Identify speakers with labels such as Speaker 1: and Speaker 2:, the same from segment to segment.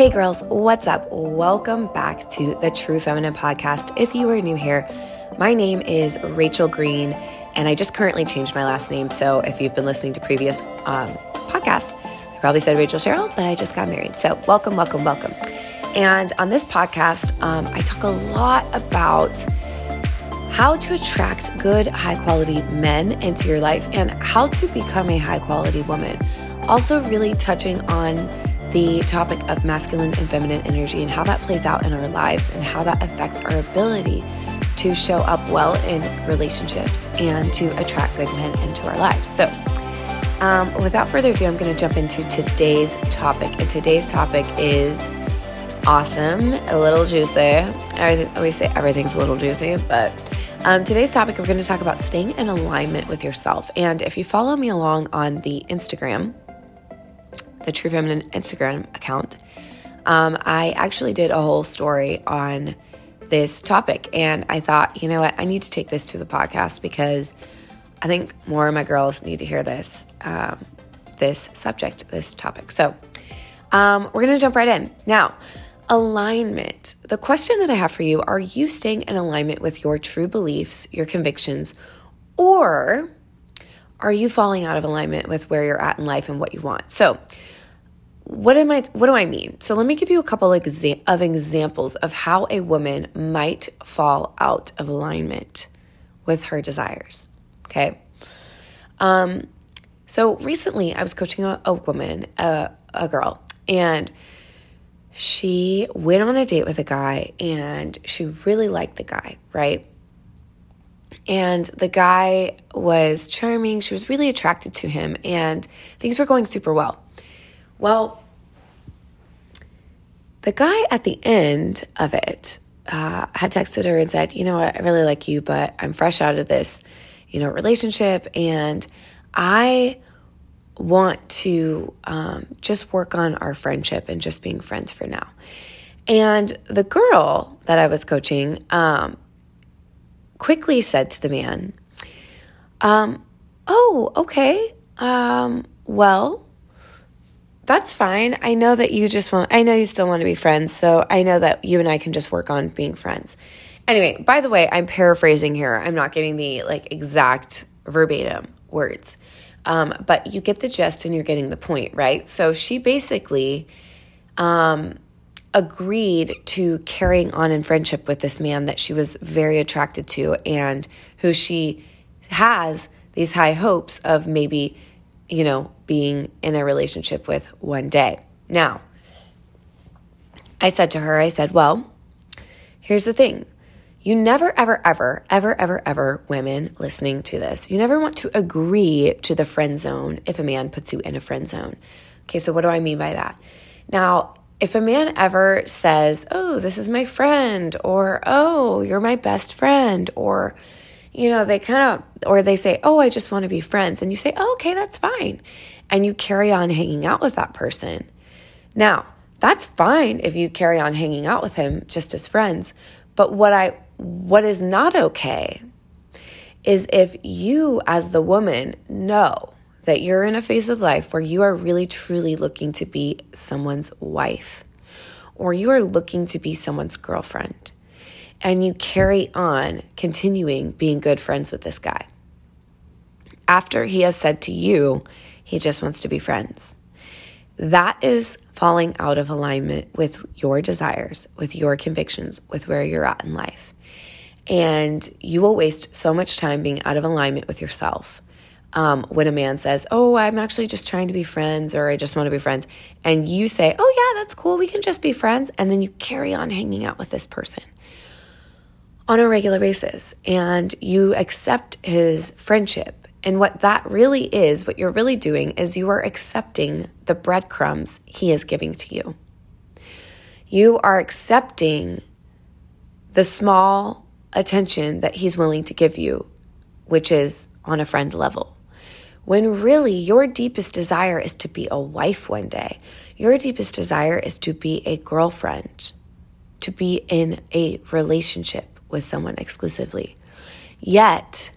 Speaker 1: Hey girls, what's up? Welcome back to the True Feminine Podcast. If you are new here, my name is Rachel Green, and I just currently changed my last name. So if you've been listening to previous um, podcasts, I probably said Rachel Cheryl, but I just got married. So welcome, welcome, welcome. And on this podcast, um, I talk a lot about how to attract good, high quality men into your life and how to become a high quality woman. Also, really touching on the topic of masculine and feminine energy and how that plays out in our lives and how that affects our ability to show up well in relationships and to attract good men into our lives. So, um, without further ado, I'm going to jump into today's topic. And today's topic is awesome, a little juicy. I always say everything's a little juicy, but um, today's topic, we're going to talk about staying in alignment with yourself. And if you follow me along on the Instagram, the True Feminine Instagram account, um, I actually did a whole story on this topic. And I thought, you know what, I need to take this to the podcast because I think more of my girls need to hear this, um, this subject, this topic. So um, we're going to jump right in. Now, alignment. The question that I have for you are you staying in alignment with your true beliefs, your convictions, or are you falling out of alignment with where you're at in life and what you want? So, what am I what do I mean? So let me give you a couple of examples of how a woman might fall out of alignment with her desires. Okay? Um so recently I was coaching a, a woman, a, a girl, and she went on a date with a guy and she really liked the guy, right? And the guy was charming. She was really attracted to him, and things were going super well. Well, the guy at the end of it uh, had texted her and said, You know what? I really like you, but I'm fresh out of this, you know, relationship, and I want to um, just work on our friendship and just being friends for now. And the girl that I was coaching um, quickly said to the man, um, Oh, okay. Um, well, that's fine. I know that you just want, I know you still want to be friends. So I know that you and I can just work on being friends. Anyway, by the way, I'm paraphrasing here. I'm not giving the like exact verbatim words. Um, but you get the gist and you're getting the point, right? So she basically um, agreed to carrying on in friendship with this man that she was very attracted to and who she has these high hopes of maybe you know, being in a relationship with one day. Now, I said to her, I said, well, here's the thing. You never, ever, ever, ever, ever, ever, women listening to this, you never want to agree to the friend zone if a man puts you in a friend zone. Okay, so what do I mean by that? Now, if a man ever says, oh, this is my friend, or oh, you're my best friend, or you know, they kind of, or they say, oh, I just want to be friends. And you say, oh, okay, that's fine. And you carry on hanging out with that person. Now, that's fine if you carry on hanging out with him just as friends. But what I, what is not okay is if you, as the woman, know that you're in a phase of life where you are really truly looking to be someone's wife or you are looking to be someone's girlfriend and you carry on continuing being good friends with this guy. After he has said to you, he just wants to be friends. That is falling out of alignment with your desires, with your convictions, with where you're at in life. And you will waste so much time being out of alignment with yourself. Um, when a man says, Oh, I'm actually just trying to be friends, or I just want to be friends, and you say, Oh, yeah, that's cool, we can just be friends, and then you carry on hanging out with this person on a regular basis and you accept his friendship. And what that really is, what you're really doing is you are accepting the breadcrumbs he is giving to you. You are accepting the small attention that he's willing to give you, which is on a friend level. When really your deepest desire is to be a wife one day, your deepest desire is to be a girlfriend, to be in a relationship with someone exclusively. Yet,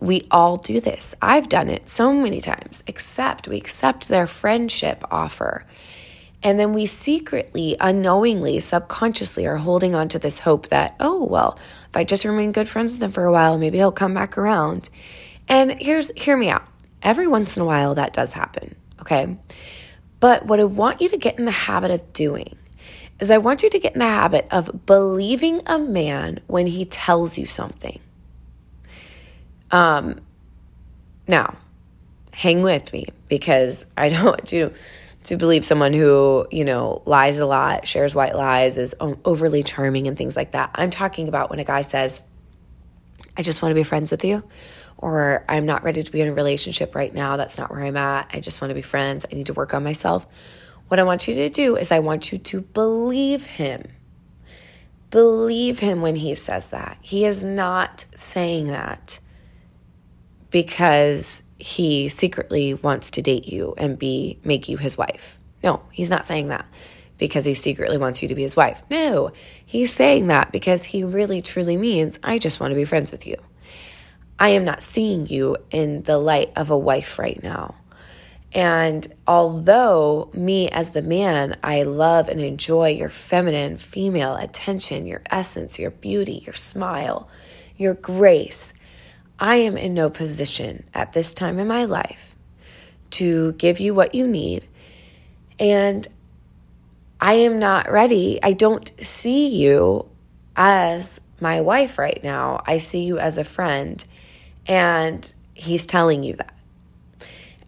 Speaker 1: we all do this. I've done it so many times, except we accept their friendship offer. And then we secretly, unknowingly, subconsciously are holding on to this hope that, oh, well, if I just remain good friends with him for a while, maybe he'll come back around. And here's, hear me out. Every once in a while, that does happen, okay? But what I want you to get in the habit of doing is I want you to get in the habit of believing a man when he tells you something. Um, now, hang with me because I don't want you to believe someone who, you know, lies a lot, shares white lies, is overly charming and things like that. I'm talking about when a guy says, I just want to be friends with you, or I'm not ready to be in a relationship right now. That's not where I'm at. I just want to be friends. I need to work on myself. What I want you to do is I want you to believe him. Believe him when he says that. He is not saying that because he secretly wants to date you and be make you his wife. No, he's not saying that because he secretly wants you to be his wife. No, he's saying that because he really truly means I just want to be friends with you. I am not seeing you in the light of a wife right now. And although me as the man, I love and enjoy your feminine, female attention, your essence, your beauty, your smile, your grace, I am in no position at this time in my life to give you what you need. And I am not ready. I don't see you as my wife right now. I see you as a friend. And he's telling you that.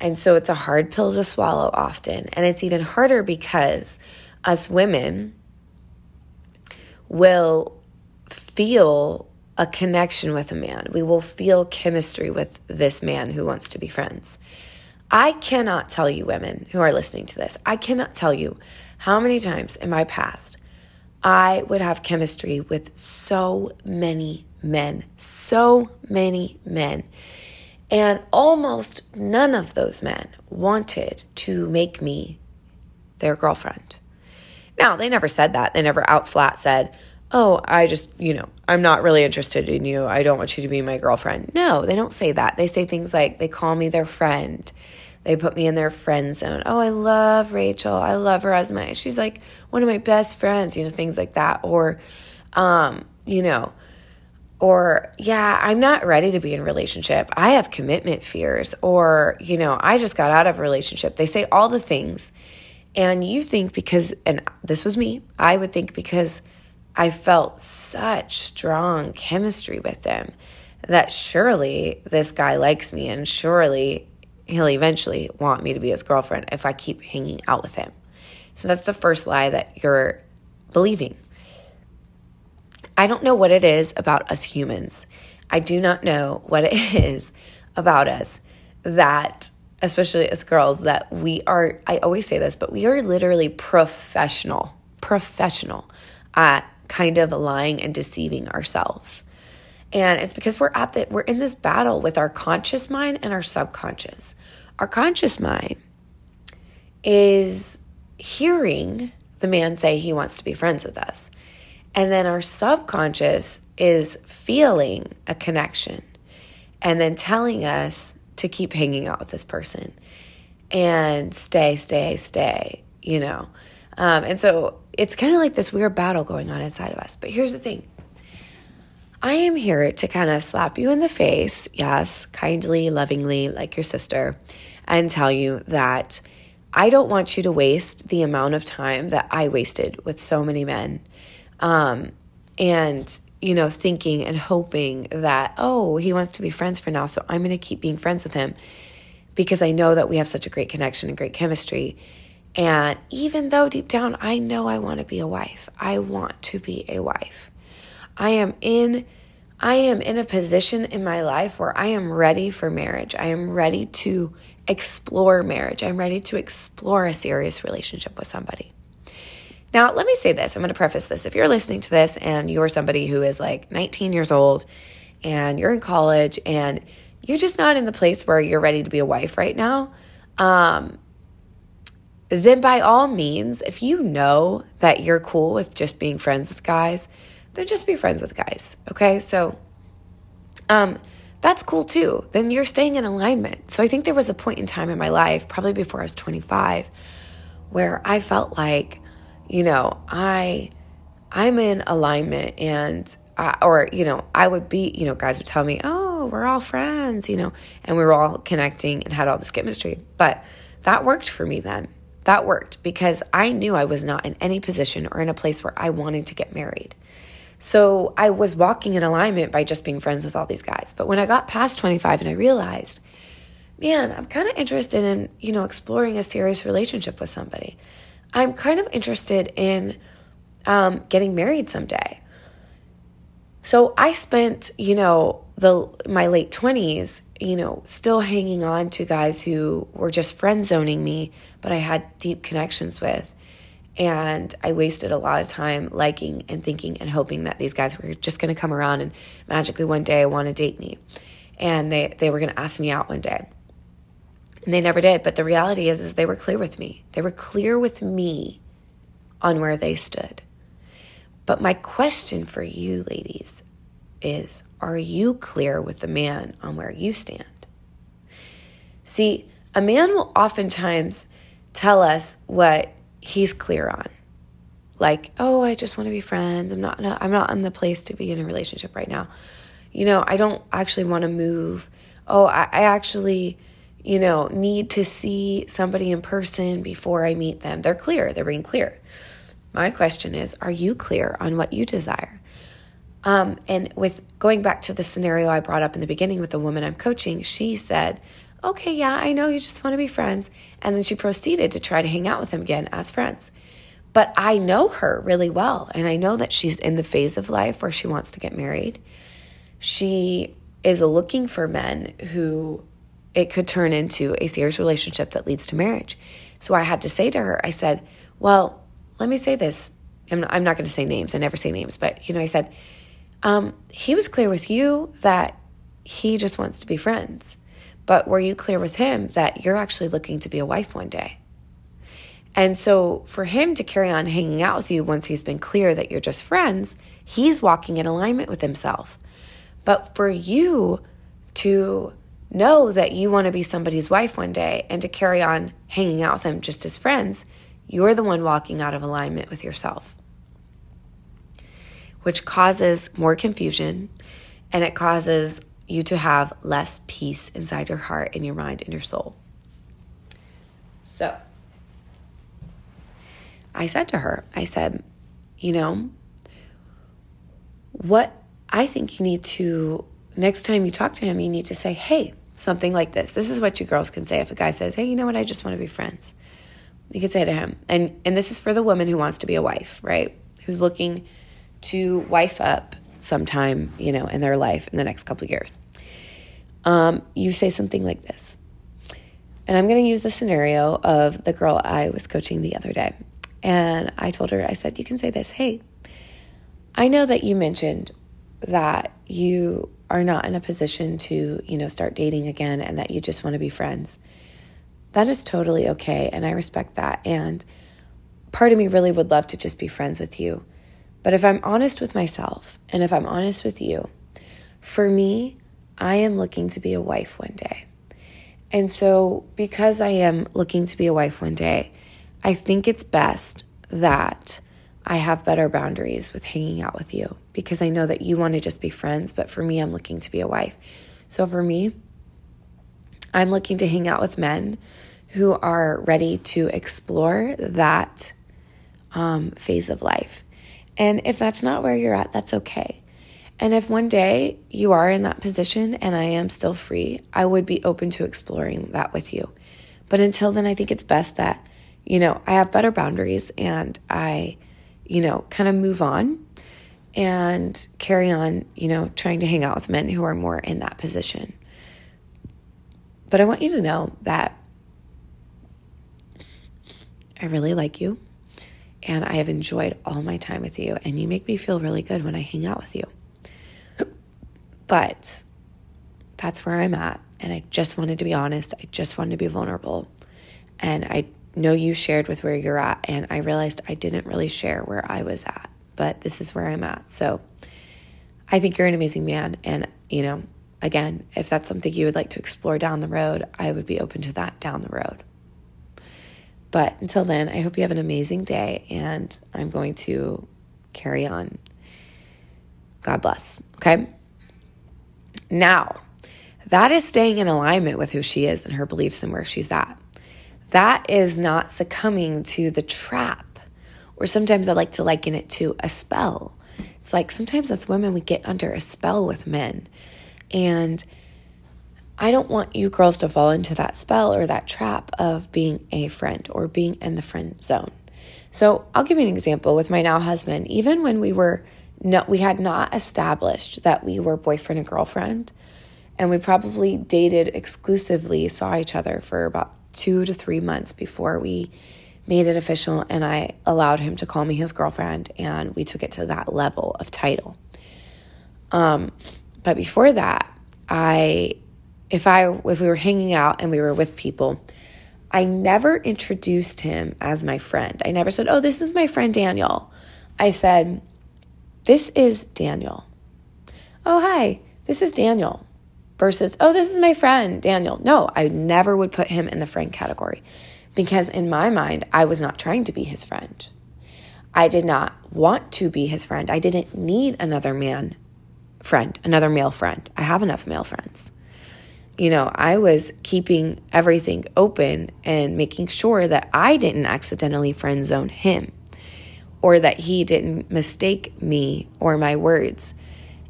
Speaker 1: And so it's a hard pill to swallow often. And it's even harder because us women will feel a connection with a man. We will feel chemistry with this man who wants to be friends. I cannot tell you, women who are listening to this, I cannot tell you how many times in my past I would have chemistry with so many men, so many men. And almost none of those men wanted to make me their girlfriend. Now, they never said that. They never out flat said, Oh, I just, you know, I'm not really interested in you. I don't want you to be my girlfriend. No, they don't say that. They say things like, they call me their friend. They put me in their friend zone. Oh, I love Rachel. I love her as my, she's like one of my best friends, you know, things like that. Or, um, you know, or yeah i'm not ready to be in relationship i have commitment fears or you know i just got out of a relationship they say all the things and you think because and this was me i would think because I felt such strong chemistry with them that surely this guy likes me and surely he'll eventually want me to be his girlfriend if I keep hanging out with him. So that's the first lie that you're believing. I don't know what it is about us humans. I do not know what it is about us that, especially as girls, that we are, I always say this, but we are literally professional, professional at kind of lying and deceiving ourselves. And it's because we're at the we're in this battle with our conscious mind and our subconscious. Our conscious mind is hearing the man say he wants to be friends with us. And then our subconscious is feeling a connection and then telling us to keep hanging out with this person and stay, stay, stay, you know. Um, and so it's kind of like this weird battle going on inside of us. But here's the thing I am here to kind of slap you in the face, yes, kindly, lovingly, like your sister, and tell you that I don't want you to waste the amount of time that I wasted with so many men. Um, and, you know, thinking and hoping that, oh, he wants to be friends for now, so I'm going to keep being friends with him because I know that we have such a great connection and great chemistry. And even though deep down I know I want to be a wife, I want to be a wife. I am in I am in a position in my life where I am ready for marriage. I am ready to explore marriage. I'm ready to explore a serious relationship with somebody. Now, let me say this. I'm going to preface this. If you're listening to this and you're somebody who is like 19 years old and you're in college and you're just not in the place where you're ready to be a wife right now, um, then by all means, if you know that you're cool with just being friends with guys, then just be friends with guys. Okay. So, um, that's cool too. Then you're staying in alignment. So I think there was a point in time in my life, probably before I was 25, where I felt like, you know, I I'm in alignment and I, or you know, I would be, you know, guys would tell me, "Oh, we're all friends," you know, and we were all connecting and had all this chemistry. But that worked for me then. That worked because I knew I was not in any position or in a place where I wanted to get married. So I was walking in alignment by just being friends with all these guys. But when I got past 25 and I realized, man, I'm kind of interested in, you know, exploring a serious relationship with somebody. I'm kind of interested in um, getting married someday. So I spent, you know, the my late 20s, you know, still hanging on to guys who were just friend zoning me, but I had deep connections with. And I wasted a lot of time liking and thinking and hoping that these guys were just going to come around and magically one day want to date me. And they, they were going to ask me out one day. And they never did. But the reality is, is they were clear with me. They were clear with me on where they stood. But my question for you, ladies, is are you clear with the man on where you stand? See, a man will oftentimes tell us what he's clear on. Like, oh, I just want to be friends. I'm not I'm not in the place to be in a relationship right now. You know, I don't actually want to move. Oh, I, I actually, you know, need to see somebody in person before I meet them. They're clear. They're being clear. My question is, are you clear on what you desire? Um, and with going back to the scenario I brought up in the beginning with the woman I'm coaching, she said, okay, yeah, I know you just want to be friends. And then she proceeded to try to hang out with him again as friends. But I know her really well, and I know that she's in the phase of life where she wants to get married. She is looking for men who it could turn into a serious relationship that leads to marriage. So I had to say to her, I said, Well, let me say this. I'm not, not going to say names. I never say names, but you know, I said, um, he was clear with you that he just wants to be friends. But were you clear with him that you're actually looking to be a wife one day? And so for him to carry on hanging out with you once he's been clear that you're just friends, he's walking in alignment with himself. But for you to know that you want to be somebody's wife one day and to carry on hanging out with them just as friends, you're the one walking out of alignment with yourself, which causes more confusion and it causes you to have less peace inside your heart and your mind and your soul. So I said to her, I said, you know, what I think you need to, next time you talk to him, you need to say, hey, something like this. This is what you girls can say if a guy says, hey, you know what, I just want to be friends. You could say to him, and, and this is for the woman who wants to be a wife, right? Who's looking to wife up sometime, you know, in their life in the next couple years. Um, you say something like this. And I'm going to use the scenario of the girl I was coaching the other day. And I told her, I said, you can say this Hey, I know that you mentioned that you are not in a position to, you know, start dating again and that you just want to be friends. That is totally okay. And I respect that. And part of me really would love to just be friends with you. But if I'm honest with myself and if I'm honest with you, for me, I am looking to be a wife one day. And so, because I am looking to be a wife one day, I think it's best that I have better boundaries with hanging out with you because I know that you want to just be friends, but for me, I'm looking to be a wife. So, for me, I'm looking to hang out with men who are ready to explore that um, phase of life. And if that's not where you're at, that's okay. And if one day you are in that position and I am still free, I would be open to exploring that with you. But until then, I think it's best that, you know, I have better boundaries and I, you know, kind of move on and carry on, you know, trying to hang out with men who are more in that position. But I want you to know that I really like you and I have enjoyed all my time with you, and you make me feel really good when I hang out with you. But that's where I'm at. And I just wanted to be honest. I just wanted to be vulnerable. And I know you shared with where you're at. And I realized I didn't really share where I was at. But this is where I'm at. So I think you're an amazing man. And, you know, again, if that's something you would like to explore down the road, I would be open to that down the road. But until then, I hope you have an amazing day and I'm going to carry on. God bless. Okay. Now, that is staying in alignment with who she is and her beliefs and where she's at. That is not succumbing to the trap, or sometimes I like to liken it to a spell. It's like sometimes as women, we get under a spell with men. And I don't want you girls to fall into that spell or that trap of being a friend or being in the friend zone. So I'll give you an example with my now husband. Even when we were no, we had not established that we were boyfriend and girlfriend, and we probably dated exclusively, saw each other for about two to three months before we made it official. And I allowed him to call me his girlfriend, and we took it to that level of title. Um, but before that, I, if I, if we were hanging out and we were with people, I never introduced him as my friend. I never said, "Oh, this is my friend Daniel." I said, "This is Daniel." Oh, hi. This is Daniel versus, oh, this is my friend, Daniel. No, I never would put him in the friend category because in my mind, I was not trying to be his friend. I did not want to be his friend. I didn't need another man friend, another male friend. I have enough male friends. You know, I was keeping everything open and making sure that I didn't accidentally friend zone him or that he didn't mistake me or my words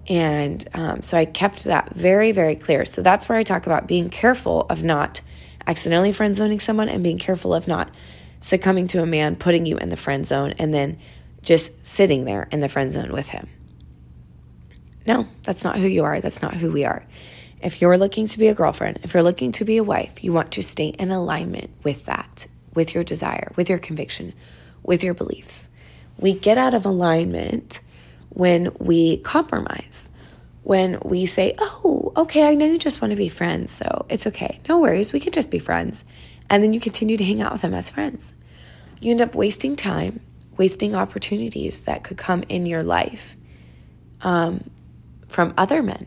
Speaker 1: and um, so I kept that very, very clear. So that's where I talk about being careful of not accidentally friend zoning someone and being careful of not succumbing to a man, putting you in the friend zone, and then just sitting there in the friend zone with him. No, that's not who you are. That's not who we are. If you're looking to be a girlfriend, if you're looking to be a wife, you want to stay in alignment with that, with your desire, with your conviction, with your beliefs. We get out of alignment when we compromise, when we say, Oh, okay, I know you just want to be friends, so it's okay. No worries, we can just be friends. And then you continue to hang out with them as friends. You end up wasting time, wasting opportunities that could come in your life um, from other men.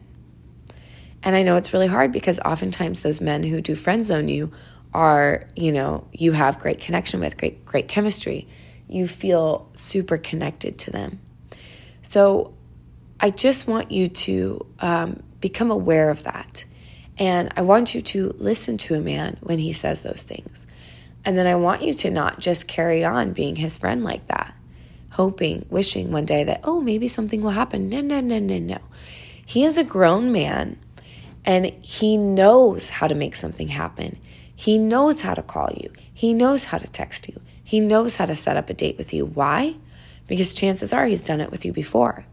Speaker 1: And I know it's really hard because oftentimes those men who do friend zone you are, you know, you have great connection with, great, great chemistry. You feel super connected to them. So I just want you to um, become aware of that. And I want you to listen to a man when he says those things. And then I want you to not just carry on being his friend like that, hoping, wishing one day that, oh, maybe something will happen. No, no, no, no, no. He is a grown man and he knows how to make something happen. He knows how to call you, he knows how to text you, he knows how to set up a date with you. Why? because chances are he's done it with you before.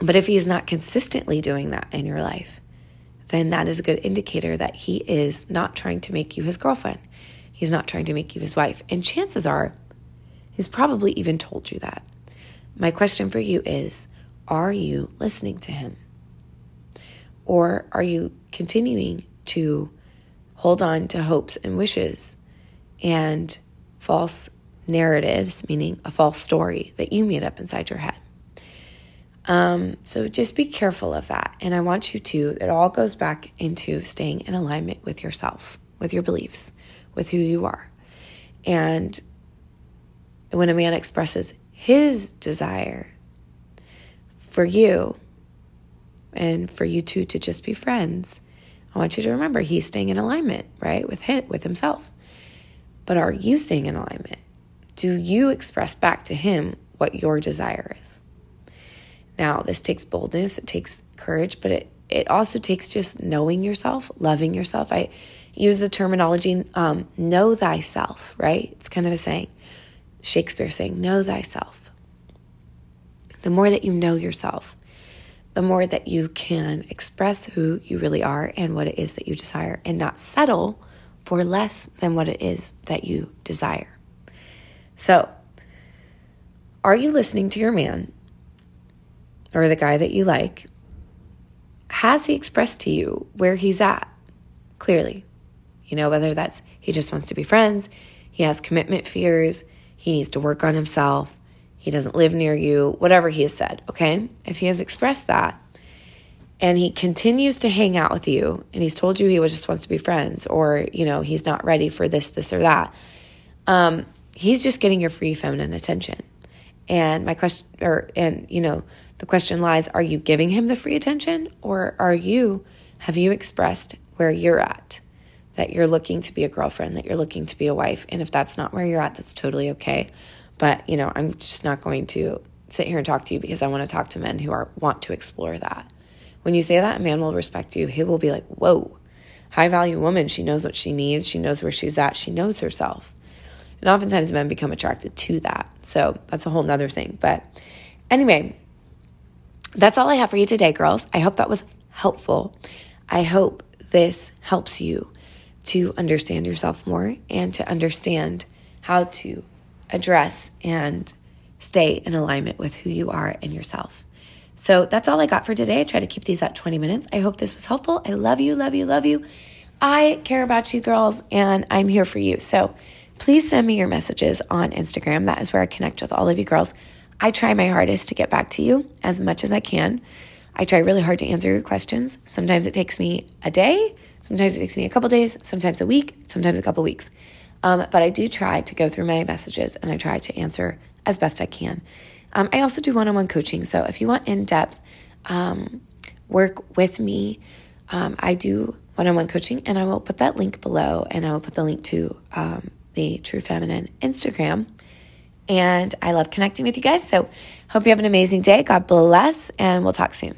Speaker 1: But if he is not consistently doing that in your life, then that is a good indicator that he is not trying to make you his girlfriend. He's not trying to make you his wife. And chances are he's probably even told you that. My question for you is Are you listening to him? Or are you continuing to hold on to hopes and wishes and false narratives, meaning a false story that you made up inside your head. Um, so just be careful of that. And I want you to, it all goes back into staying in alignment with yourself, with your beliefs, with who you are. And when a man expresses his desire for you and for you two to just be friends, I want you to remember he's staying in alignment, right, with him, with himself. But are you staying in alignment? do you express back to him what your desire is? Now, this takes boldness, it takes courage, but it, it also takes just knowing yourself, loving yourself. I use the terminology um, know thyself, right? It's kind of a saying. Shakespeare saying, know thyself. The more that you know yourself, the more that you can express who you really are and what it is that you desire and not settle for less than what it is that you desire. So, are you listening to your man or the guy that you like? Has he expressed to you where he's at? Clearly. You know, whether that's he just wants to be friends, he has commitment fears, he needs to work on himself, he doesn't live near you, whatever he has said, okay? If he has expressed that, and he continues to hang out with you and he's told you he just wants to be friends or you know he's not ready for this this or that um, he's just getting your free feminine attention and my question or and you know the question lies are you giving him the free attention or are you have you expressed where you're at that you're looking to be a girlfriend that you're looking to be a wife and if that's not where you're at that's totally okay but you know i'm just not going to sit here and talk to you because i want to talk to men who are want to explore that when you say that, a man will respect you. He will be like, whoa, high value woman. She knows what she needs. She knows where she's at. She knows herself. And oftentimes men become attracted to that. So that's a whole nother thing. But anyway, that's all I have for you today, girls. I hope that was helpful. I hope this helps you to understand yourself more and to understand how to address and stay in alignment with who you are and yourself. So that's all I got for today. I try to keep these at 20 minutes. I hope this was helpful. I love you, love you, love you. I care about you girls and I'm here for you. So please send me your messages on Instagram. That is where I connect with all of you girls. I try my hardest to get back to you as much as I can. I try really hard to answer your questions. Sometimes it takes me a day, sometimes it takes me a couple days, sometimes a week, sometimes a couple weeks. Um, but I do try to go through my messages and I try to answer as best I can. Um, I also do one on one coaching. So if you want in depth um, work with me, um, I do one on one coaching, and I will put that link below, and I will put the link to um, the True Feminine Instagram. And I love connecting with you guys. So hope you have an amazing day. God bless, and we'll talk soon.